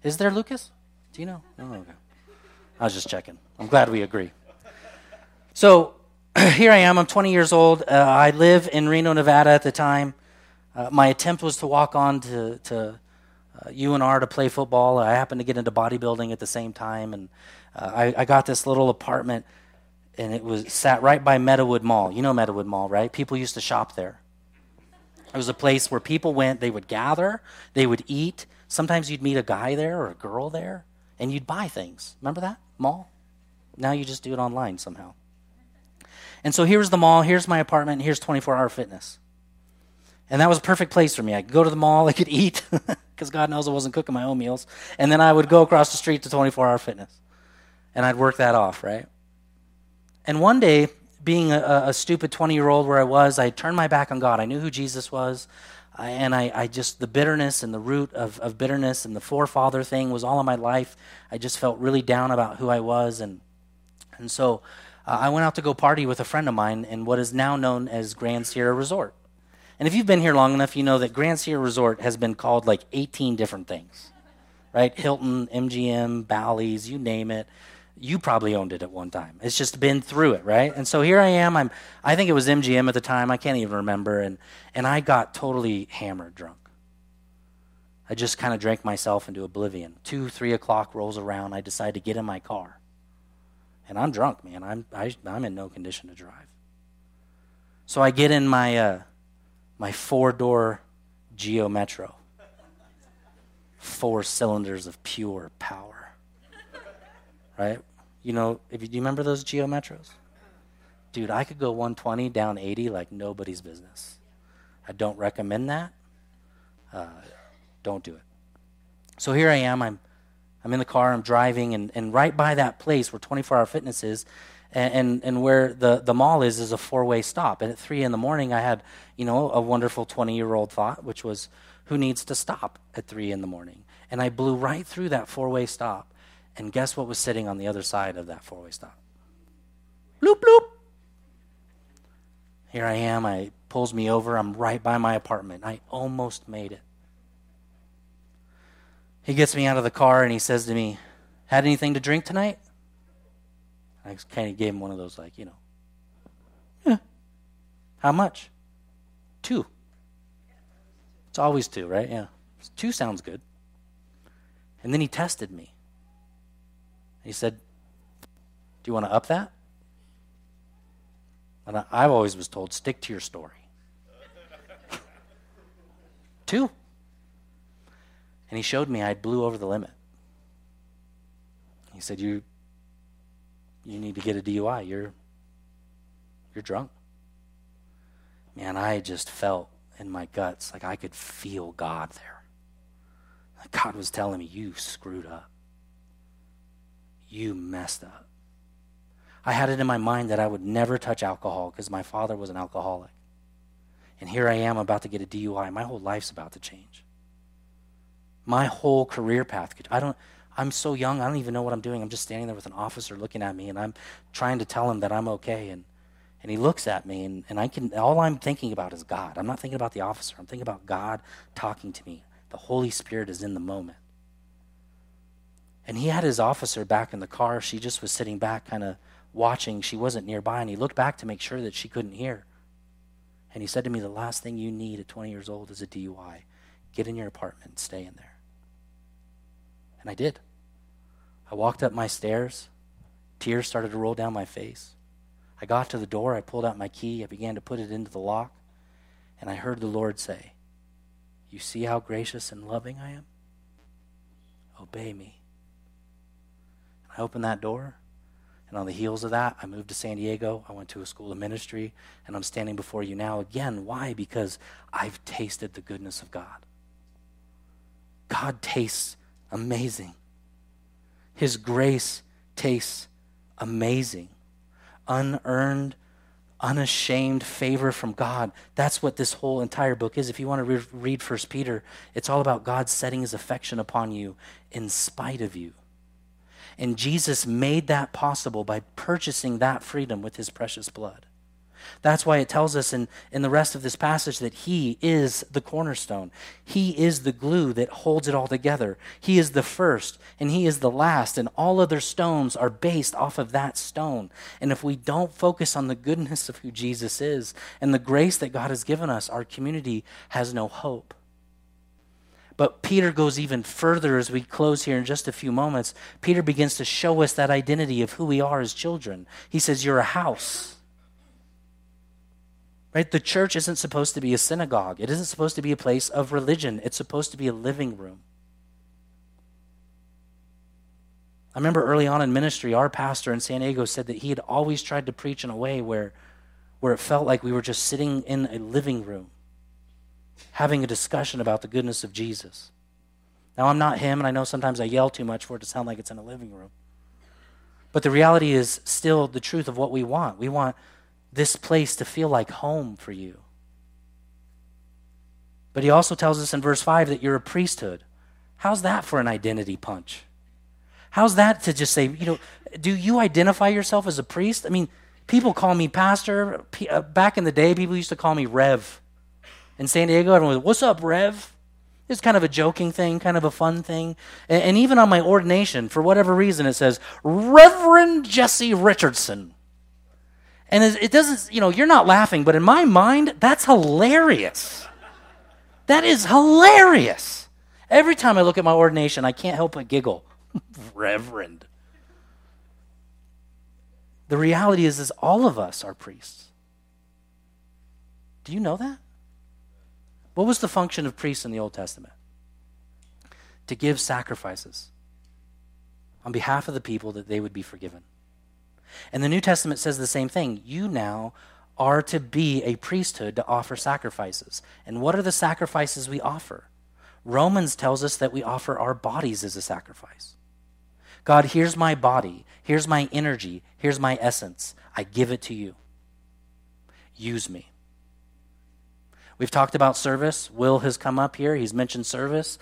Is there, Lucas? Do you know? Oh, okay. I was just checking. I'm glad we agree. So here I am. I'm 20 years old. Uh, I live in Reno, Nevada at the time. Uh, my attempt was to walk on to, to uh, UNR to play football. I happened to get into bodybuilding at the same time, and uh, I, I, got this little apartment, and it was sat right by Meadowood Mall. You know Meadowood Mall, right? People used to shop there. It was a place where people went. They would gather. They would eat. Sometimes you'd meet a guy there or a girl there, and you'd buy things. Remember that mall? Now you just do it online somehow. And so here's the mall, here's my apartment, here's 24 hour fitness. And that was a perfect place for me. I could go to the mall, I could eat, because God knows I wasn't cooking my own meals. And then I would go across the street to 24 hour fitness. And I'd work that off, right? And one day, being a, a stupid 20 year old where I was, I turned my back on God. I knew who Jesus was. And I, I, just, the bitterness and the root of, of bitterness and the forefather thing was all in my life. I just felt really down about who I was. And and so uh, I went out to go party with a friend of mine in what is now known as Grand Sierra Resort. And if you've been here long enough, you know that Grand Sierra Resort has been called like 18 different things, right? Hilton, MGM, Bally's, you name it. You probably owned it at one time. It's just been through it, right? And so here I am. I'm. I think it was MGM at the time. I can't even remember. And and I got totally hammered drunk. I just kind of drank myself into oblivion. Two, three o'clock rolls around. I decide to get in my car and I'm drunk, man. I'm I, am i am in no condition to drive. So I get in my uh, my four door Geo Metro, four cylinders of pure power. Right? You know, if you, do you remember those Geo Metros? Dude, I could go 120 down 80 like nobody's business. I don't recommend that. Uh, don't do it. So here I am. I'm I'm in the car, I'm driving, and, and right by that place where 24 Hour Fitness is, and, and, and where the, the mall is, is a four way stop. And at 3 in the morning, I had, you know, a wonderful 20 year old thought, which was, who needs to stop at 3 in the morning? And I blew right through that four way stop. And guess what was sitting on the other side of that four way stop? Bloop, bloop. Here I am. I pulls me over. I'm right by my apartment. I almost made it. He gets me out of the car and he says to me, Had anything to drink tonight? I kind of gave him one of those, like, you know, yeah. How much? Two. It's always two, right? Yeah. Two sounds good. And then he tested me. He said, Do you want to up that? And I, I always was told, stick to your story. two. And he showed me I blew over the limit. He said, You you need to get a DUI. You're you're drunk. man, I just felt in my guts like I could feel God there. God was telling me, You screwed up. You messed up. I had it in my mind that I would never touch alcohol because my father was an alcoholic. And here I am about to get a DUI. My whole life's about to change. My whole career path could, I don't, I'm so young, I don't even know what I'm doing. I'm just standing there with an officer looking at me and I'm trying to tell him that I'm okay. And, and he looks at me and, and I can, all I'm thinking about is God. I'm not thinking about the officer. I'm thinking about God talking to me. The Holy Spirit is in the moment. And he had his officer back in the car. She just was sitting back, kind of watching. She wasn't nearby. And he looked back to make sure that she couldn't hear. And he said to me, The last thing you need at 20 years old is a DUI. Get in your apartment stay in there. And I did. I walked up my stairs. Tears started to roll down my face. I got to the door. I pulled out my key. I began to put it into the lock. And I heard the Lord say, You see how gracious and loving I am? Obey me. I opened that door, and on the heels of that, I moved to San Diego. I went to a school of ministry, and I'm standing before you now again. Why? Because I've tasted the goodness of God. God tastes amazing. His grace tastes amazing. Unearned, unashamed favor from God. That's what this whole entire book is. If you want to re- read First Peter, it's all about God setting his affection upon you in spite of you. And Jesus made that possible by purchasing that freedom with his precious blood. That's why it tells us in, in the rest of this passage that He is the cornerstone. He is the glue that holds it all together. He is the first and He is the last, and all other stones are based off of that stone. And if we don't focus on the goodness of who Jesus is and the grace that God has given us, our community has no hope. But Peter goes even further as we close here in just a few moments. Peter begins to show us that identity of who we are as children. He says, You're a house. Right? The church isn't supposed to be a synagogue, it isn't supposed to be a place of religion, it's supposed to be a living room. I remember early on in ministry, our pastor in San Diego said that he had always tried to preach in a way where, where it felt like we were just sitting in a living room having a discussion about the goodness of Jesus. Now, I'm not him, and I know sometimes I yell too much for it to sound like it's in a living room. But the reality is still the truth of what we want. We want this place to feel like home for you. But he also tells us in verse 5 that you're a priesthood. How's that for an identity punch? How's that to just say, you know, do you identify yourself as a priest? I mean, people call me pastor. Uh, back in the day, people used to call me Rev. In San Diego, everyone was, What's up, Rev? It's kind of a joking thing, kind of a fun thing. And, and even on my ordination, for whatever reason, it says, Reverend Jesse Richardson. And it doesn't, you know, you're not laughing, but in my mind, that's hilarious. That is hilarious. Every time I look at my ordination, I can't help but giggle. Reverend. The reality is, is all of us are priests. Do you know that? What was the function of priests in the Old Testament? To give sacrifices on behalf of the people that they would be forgiven. And the New Testament says the same thing. You now are to be a priesthood to offer sacrifices. And what are the sacrifices we offer? Romans tells us that we offer our bodies as a sacrifice. God, here's my body, here's my energy, here's my essence. I give it to you. Use me. We've talked about service. Will has come up here. He's mentioned service.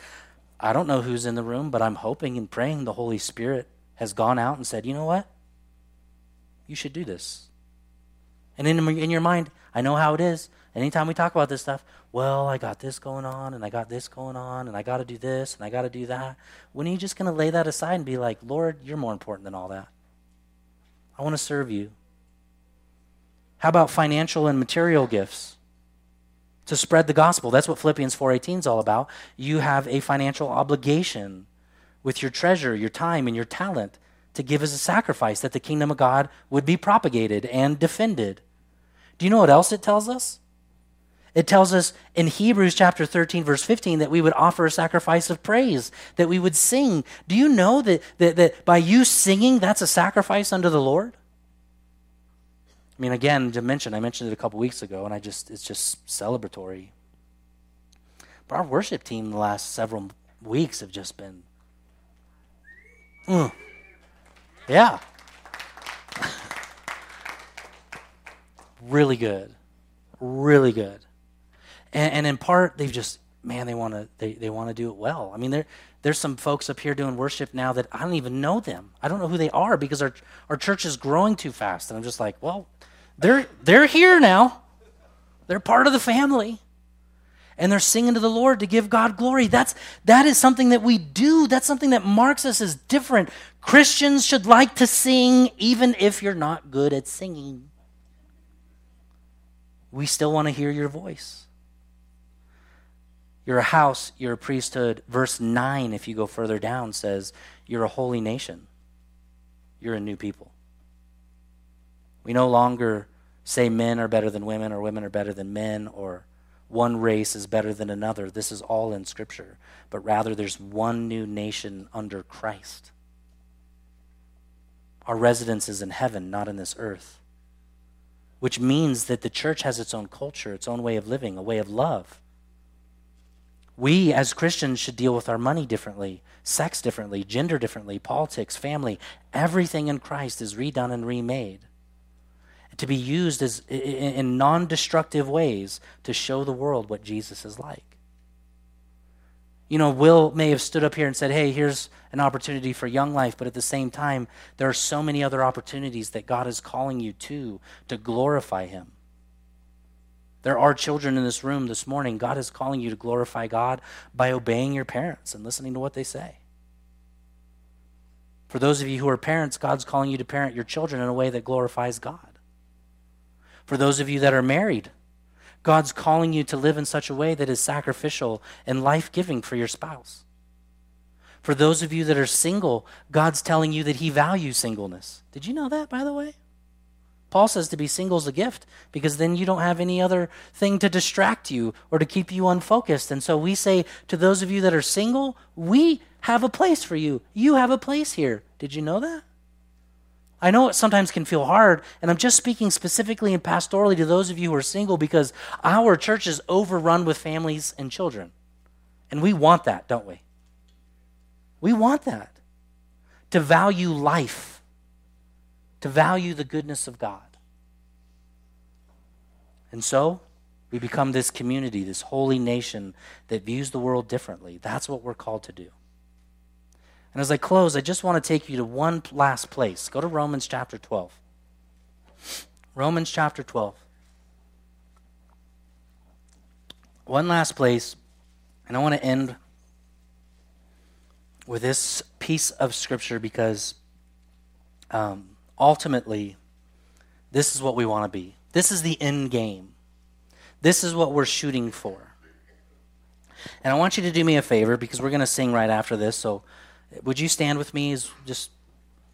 I don't know who's in the room, but I'm hoping and praying the Holy Spirit has gone out and said, you know what? You should do this. And in, in your mind, I know how it is. Anytime we talk about this stuff, well, I got this going on, and I got this going on, and I got to do this, and I got to do that. When are you just going to lay that aside and be like, Lord, you're more important than all that? I want to serve you. How about financial and material gifts? To spread the gospel. That's what Philippians 4:18 is all about. You have a financial obligation with your treasure, your time and your talent to give as a sacrifice that the kingdom of God would be propagated and defended. Do you know what else it tells us? It tells us in Hebrews chapter 13, verse 15, that we would offer a sacrifice of praise, that we would sing. Do you know that, that, that by you singing, that's a sacrifice unto the Lord? I mean, again, to mention, I mentioned it a couple weeks ago, and I just it's just celebratory. But our worship team the last several weeks have just been, mm, yeah, really good, really good, and, and in part they've just man they want to they, they want to do it well. I mean, there there's some folks up here doing worship now that I don't even know them. I don't know who they are because our our church is growing too fast, and I'm just like, well, they're they're here now. They're part of the family. And they're singing to the Lord to give God glory. That's that is something that we do. That's something that marks us as different. Christians should like to sing even if you're not good at singing. We still want to hear your voice. You're a house, you're a priesthood. Verse 9, if you go further down, says, You're a holy nation. You're a new people. We no longer say men are better than women or women are better than men or one race is better than another. This is all in Scripture. But rather, there's one new nation under Christ. Our residence is in heaven, not in this earth. Which means that the church has its own culture, its own way of living, a way of love. We as Christians should deal with our money differently, sex differently, gender differently, politics, family. Everything in Christ is redone and remade to be used as, in non destructive ways to show the world what Jesus is like. You know, Will may have stood up here and said, hey, here's an opportunity for young life, but at the same time, there are so many other opportunities that God is calling you to to glorify Him. There are children in this room this morning. God is calling you to glorify God by obeying your parents and listening to what they say. For those of you who are parents, God's calling you to parent your children in a way that glorifies God. For those of you that are married, God's calling you to live in such a way that is sacrificial and life giving for your spouse. For those of you that are single, God's telling you that He values singleness. Did you know that, by the way? Paul says to be single is a gift because then you don't have any other thing to distract you or to keep you unfocused. And so we say to those of you that are single, we have a place for you. You have a place here. Did you know that? I know it sometimes can feel hard, and I'm just speaking specifically and pastorally to those of you who are single because our church is overrun with families and children. And we want that, don't we? We want that. To value life, to value the goodness of God. And so, we become this community, this holy nation that views the world differently. That's what we're called to do. And as I close, I just want to take you to one last place. Go to Romans chapter 12. Romans chapter 12. One last place, and I want to end with this piece of scripture because um, ultimately, this is what we want to be. This is the end game. This is what we're shooting for. And I want you to do me a favor because we're going to sing right after this. So would you stand with me as just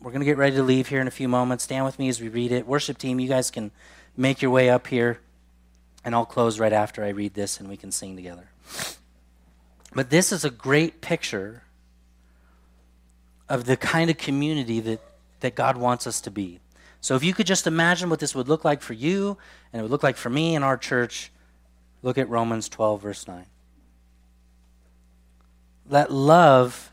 we're going to get ready to leave here in a few moments. Stand with me as we read it. Worship team, you guys can make your way up here, and I'll close right after I read this and we can sing together. But this is a great picture of the kind of community that, that God wants us to be. So if you could just imagine what this would look like for you and it would look like for me in our church, look at Romans 12, verse 9. Let love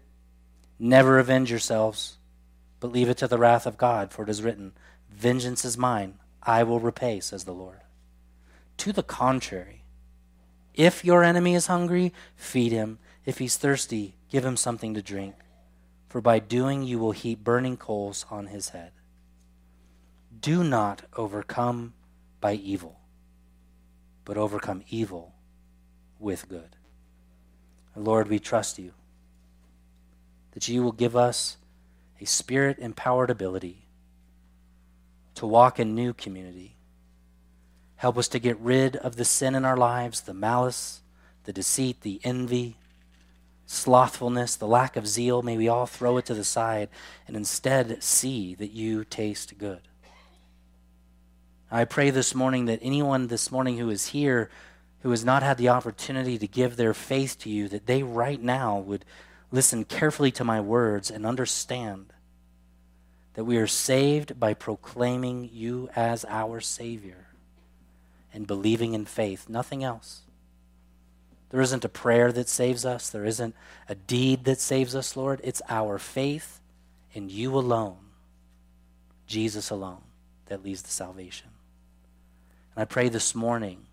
Never avenge yourselves, but leave it to the wrath of God, for it is written, Vengeance is mine, I will repay, says the Lord. To the contrary, if your enemy is hungry, feed him. If he's thirsty, give him something to drink. For by doing you will heap burning coals on his head. Do not overcome by evil, but overcome evil with good. Lord, we trust you that you will give us a spirit empowered ability to walk in new community. Help us to get rid of the sin in our lives, the malice, the deceit, the envy, slothfulness, the lack of zeal. May we all throw it to the side and instead see that you taste good. I pray this morning that anyone this morning who is here who has not had the opportunity to give their faith to you, that they right now would listen carefully to my words and understand that we are saved by proclaiming you as our Savior and believing in faith, nothing else. There isn't a prayer that saves us, there isn't a deed that saves us, Lord. It's our faith in you alone, Jesus alone, that leads to salvation. And I pray this morning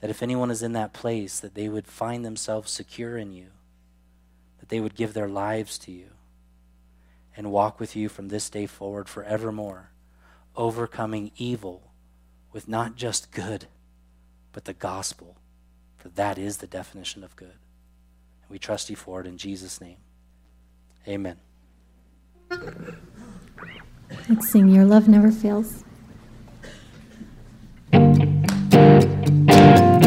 that if anyone is in that place, that they would find themselves secure in you, they would give their lives to you and walk with you from this day forward forevermore, overcoming evil with not just good, but the gospel, for that is the definition of good. And we trust you for it in Jesus' name. Amen. Let's sing Your Love Never Fails.